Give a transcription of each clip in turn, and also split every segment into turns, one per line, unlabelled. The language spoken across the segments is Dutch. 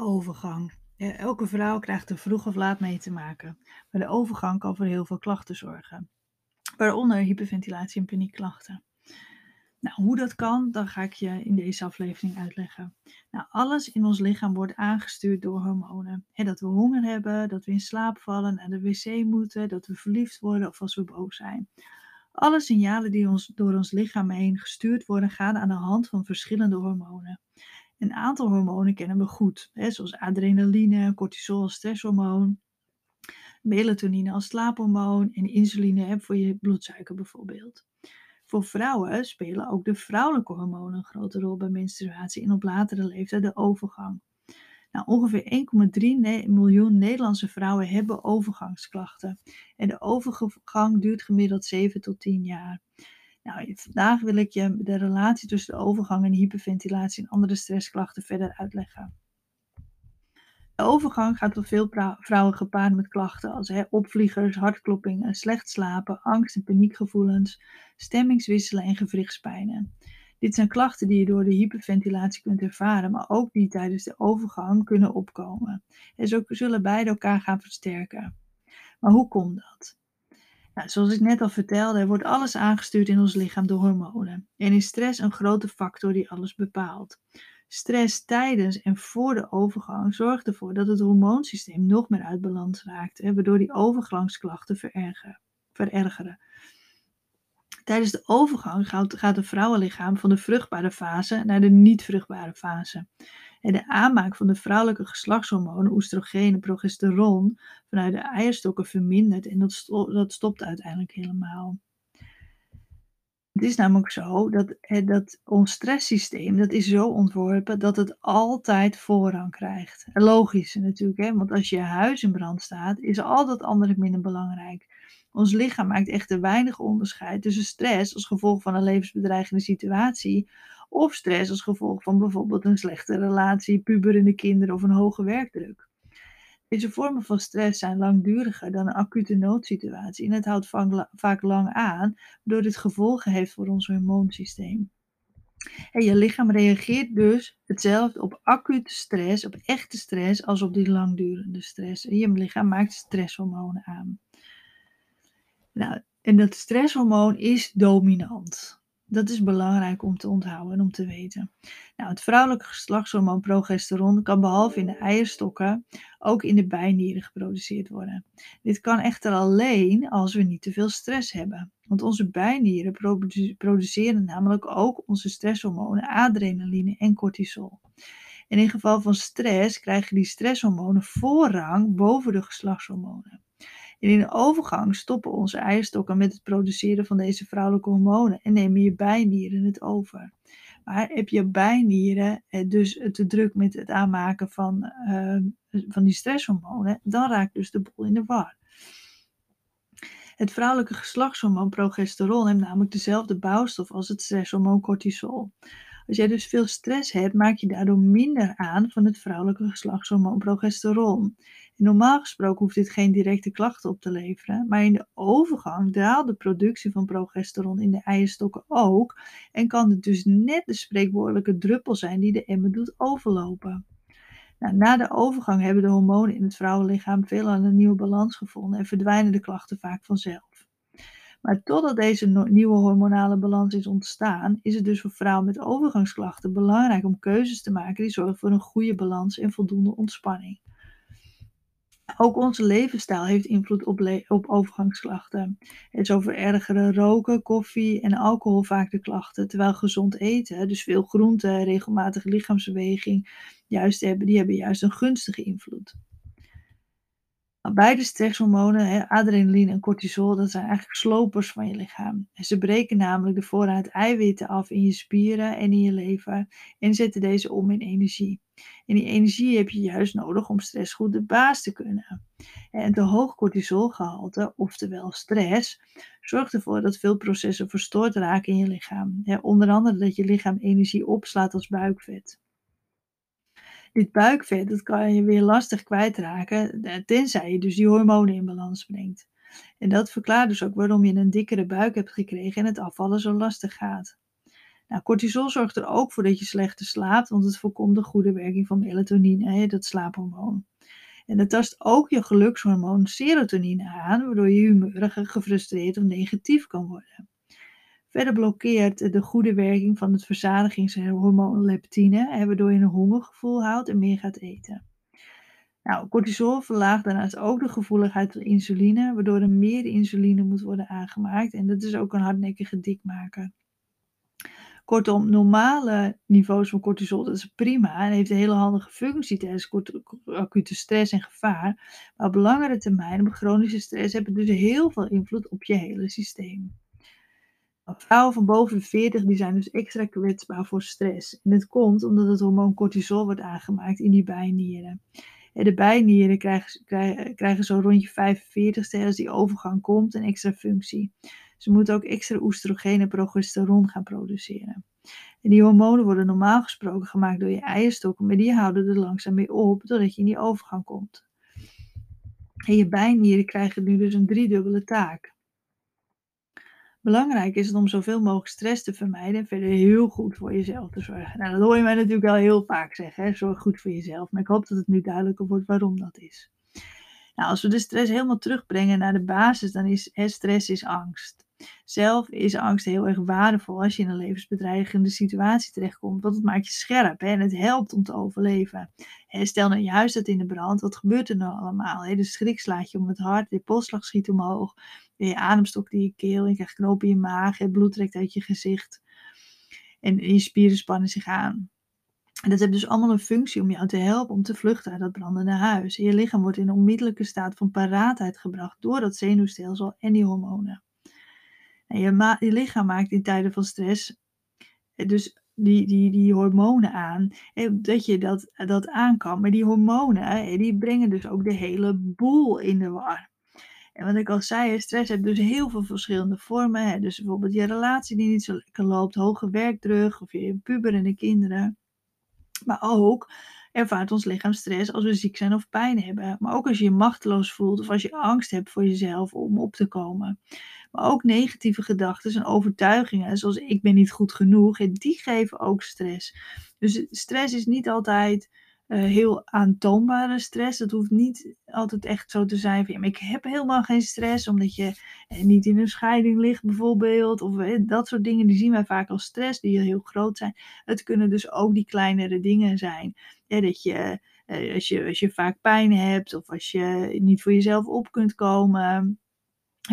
Overgang. Elke vrouw krijgt er vroeg of laat mee te maken. Maar de overgang kan voor heel veel klachten zorgen. Waaronder hyperventilatie en paniekklachten. Nou, hoe dat kan, dan ga ik je in deze aflevering uitleggen. Nou, alles in ons lichaam wordt aangestuurd door hormonen. dat we honger hebben, dat we in slaap vallen, naar de wc moeten, dat we verliefd worden of als we boos zijn. Alle signalen die ons, door ons lichaam heen gestuurd worden, gaan aan de hand van verschillende hormonen. Een aantal hormonen kennen we goed, hè, zoals adrenaline, cortisol stresshormoon, melatonine als slaaphormoon en insuline hè, voor je bloedsuiker bijvoorbeeld. Voor vrouwen spelen ook de vrouwelijke hormonen een grote rol bij menstruatie en op latere leeftijd de overgang. Nou, ongeveer 1,3 miljoen Nederlandse vrouwen hebben overgangsklachten. En de overgang duurt gemiddeld 7 tot 10 jaar. Nou, vandaag wil ik je de relatie tussen de overgang en hyperventilatie en andere stressklachten verder uitleggen. De overgang gaat voor veel vrouwen gepaard met klachten als hè, opvliegers, hartkloppingen, slecht slapen, angst en paniekgevoelens, stemmingswisselen en gewrichtspijnen. Dit zijn klachten die je door de hyperventilatie kunt ervaren, maar ook die tijdens de overgang kunnen opkomen. En zo zullen beide elkaar gaan versterken. Maar hoe komt dat? Nou, zoals ik net al vertelde, wordt alles aangestuurd in ons lichaam door hormonen. En is stress een grote factor die alles bepaalt. Stress tijdens en voor de overgang zorgt ervoor dat het hormoonsysteem nog meer uit balans raakt, waardoor die overgangsklachten verergeren. Tijdens de overgang gaat, gaat het vrouwenlichaam van de vruchtbare fase naar de niet vruchtbare fase. En de aanmaak van de vrouwelijke geslachtshormonen, oestrogeen en progesteron, vanuit de eierstokken vermindert en dat, dat stopt uiteindelijk helemaal. Het is namelijk zo dat, dat ons stresssysteem, dat is zo ontworpen dat het altijd voorrang krijgt. Logisch natuurlijk, hè? want als je huis in brand staat, is al dat andere minder belangrijk. Ons lichaam maakt echter weinig onderscheid tussen stress als gevolg van een levensbedreigende situatie of stress als gevolg van bijvoorbeeld een slechte relatie, puberende kinderen of een hoge werkdruk. Deze vormen van stress zijn langduriger dan een acute noodsituatie en het houdt vaak lang aan, waardoor dit gevolgen heeft voor ons hormoonsysteem. En je lichaam reageert dus hetzelfde op acute stress, op echte stress, als op die langdurende stress. Je lichaam maakt stresshormonen aan. Nou, en dat stresshormoon is dominant. Dat is belangrijk om te onthouden en om te weten. Nou, het vrouwelijke geslachtshormoon progesteron kan behalve in de eierstokken ook in de bijnieren geproduceerd worden. Dit kan echter alleen als we niet te veel stress hebben. Want onze bijnieren produceren namelijk ook onze stresshormonen adrenaline en cortisol. En in geval van stress krijgen die stresshormonen voorrang boven de geslachtshormonen. In de overgang stoppen onze eierstokken met het produceren van deze vrouwelijke hormonen en nemen je bijnieren het over. Maar heb je bijnieren eh, dus te druk met het aanmaken van, uh, van die stresshormonen, dan raakt dus de boel in de war. Het vrouwelijke geslachtshormoon progesteron heeft namelijk dezelfde bouwstof als het stresshormoon cortisol. Als jij dus veel stress hebt, maak je daardoor minder aan van het vrouwelijke geslachtshormoon progesteron. normaal gesproken hoeft dit geen directe klachten op te leveren, maar in de overgang daalt de productie van progesteron in de eierstokken ook en kan het dus net de spreekwoordelijke druppel zijn die de emmer doet overlopen. Nou, na de overgang hebben de hormonen in het vrouwenlichaam veelal een nieuwe balans gevonden en verdwijnen de klachten vaak vanzelf. Maar totdat deze nieuwe hormonale balans is ontstaan, is het dus voor vrouwen met overgangsklachten belangrijk om keuzes te maken die zorgen voor een goede balans en voldoende ontspanning. Ook onze levensstijl heeft invloed op, op overgangsklachten. Het zo verergeren roken, koffie en alcohol vaak de klachten, terwijl gezond eten, dus veel groente, regelmatige lichaamsbeweging, juist hebben, die hebben juist een gunstige invloed. Beide stresshormonen, adrenaline en cortisol, dat zijn eigenlijk slopers van je lichaam. ze breken namelijk de voorraad eiwitten af in je spieren en in je lever en zetten deze om in energie. En die energie heb je juist nodig om stress goed de baas te kunnen. En te hoog cortisolgehalte, oftewel stress, zorgt ervoor dat veel processen verstoord raken in je lichaam. onder andere dat je lichaam energie opslaat als buikvet. Dit buikvet, dat kan je weer lastig kwijtraken, eh, tenzij je dus die hormonen in balans brengt. En dat verklaart dus ook waarom je een dikkere buik hebt gekregen en het afvallen zo lastig gaat. Nou, cortisol zorgt er ook voor dat je slechter slaapt, want het voorkomt de goede werking van melatonine, dat slaaphormoon. En dat tast ook je gelukshormoon serotonine aan, waardoor je humeurig, gefrustreerd of negatief kan worden. Verder blokkeert de goede werking van het verzadigingshormoon leptine, waardoor je een hongergevoel houdt en meer gaat eten. Nou, cortisol verlaagt daarnaast ook de gevoeligheid voor insuline, waardoor er meer insuline moet worden aangemaakt. En dat is ook een hardnekkige dikmaker. Kortom, normale niveaus van cortisol, dat is prima en heeft een hele handige functie tijdens acute stress en gevaar. Maar op langere termijn, op chronische stress, hebben dus heel veel invloed op je hele systeem. Vrouwen van boven de 40 die zijn dus extra kwetsbaar voor stress. En dit komt omdat het hormoon cortisol wordt aangemaakt in die bijnieren. De bijnieren krijgen, krijgen, zo rond je 45ste als die overgang komt een extra functie. Ze moeten ook extra oestrogeen en progesteron gaan produceren. En die hormonen worden normaal gesproken gemaakt door je eierstokken, maar die houden er langzaam mee op doordat je in die overgang komt. En je bijnieren krijgen nu dus een driedubbele taak. Belangrijk is het om zoveel mogelijk stress te vermijden en verder heel goed voor jezelf te zorgen. Nou, dat hoor je mij natuurlijk wel heel vaak zeggen, hè? zorg goed voor jezelf. Maar ik hoop dat het nu duidelijker wordt waarom dat is. Nou, als we de stress helemaal terugbrengen naar de basis, dan is stress is angst. Zelf is angst heel erg waardevol als je in een levensbedreigende situatie terechtkomt, want het maakt je scherp hè, en het helpt om te overleven. Hè, stel nou juist dat in de brand, wat gebeurt er nou allemaal? Hè? De schrik slaat je om het hart, de polsslag schiet omhoog, je adem stokt in je keel, je krijgt knopen in je maag, het bloed trekt uit je gezicht en je spieren spannen zich aan. En dat heeft dus allemaal een functie om jou te helpen om te vluchten uit dat brandende huis. je lichaam wordt in een onmiddellijke staat van paraatheid gebracht door dat zenuwstelsel en die hormonen. En je, je lichaam maakt in tijden van stress eh, dus die, die, die hormonen aan, dat je dat, dat aan kan. Maar die hormonen, die brengen dus ook de hele boel in de war. En wat ik al zei, stress heeft dus heel veel verschillende vormen. Dus bijvoorbeeld je relatie die niet zo lekker loopt, hoge werkdruk of je puberende kinderen. Maar ook ervaart ons lichaam stress als we ziek zijn of pijn hebben. Maar ook als je je machteloos voelt of als je angst hebt voor jezelf om op te komen. Maar ook negatieve gedachten en overtuigingen, zoals ik ben niet goed genoeg, die geven ook stress. Dus stress is niet altijd uh, heel aantoonbare stress. Dat hoeft niet altijd echt zo te zijn van ja, maar ik heb helemaal geen stress, omdat je eh, niet in een scheiding ligt bijvoorbeeld. Of eh, dat soort dingen, die zien wij vaak als stress, die heel groot zijn. Het kunnen dus ook die kleinere dingen zijn. Dat je, als je, als je vaak pijn hebt of als je niet voor jezelf op kunt komen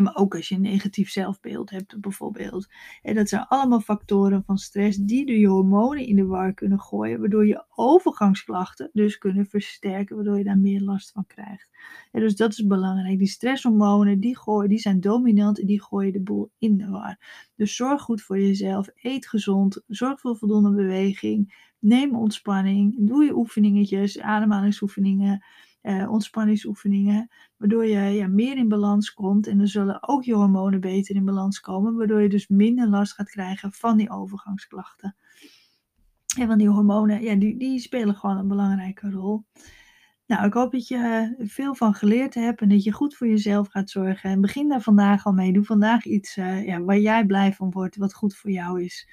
maar ook als je een negatief zelfbeeld hebt, bijvoorbeeld. En dat zijn allemaal factoren van stress die de je hormonen in de war kunnen gooien, waardoor je overgangsklachten dus kunnen versterken, waardoor je daar meer last van krijgt. En dus dat is belangrijk. Die stresshormonen, die, gooien, die zijn dominant en die gooien de boel in de war. Dus zorg goed voor jezelf, eet gezond, zorg voor voldoende beweging, neem ontspanning, doe je oefeningetjes, ademhalingsoefeningen uh, ontspanningsoefeningen, waardoor je ja, meer in balans komt en dan zullen ook je hormonen beter in balans komen, waardoor je dus minder last gaat krijgen van die overgangsklachten. En van die hormonen, ja, die, die spelen gewoon een belangrijke rol. Nou, ik hoop dat je uh, veel van geleerd hebt en dat je goed voor jezelf gaat zorgen. En begin daar vandaag al mee. Doe vandaag iets uh, ja, waar jij blij van wordt, wat goed voor jou is.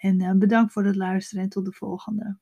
En bedankt voor het luisteren en tot de volgende.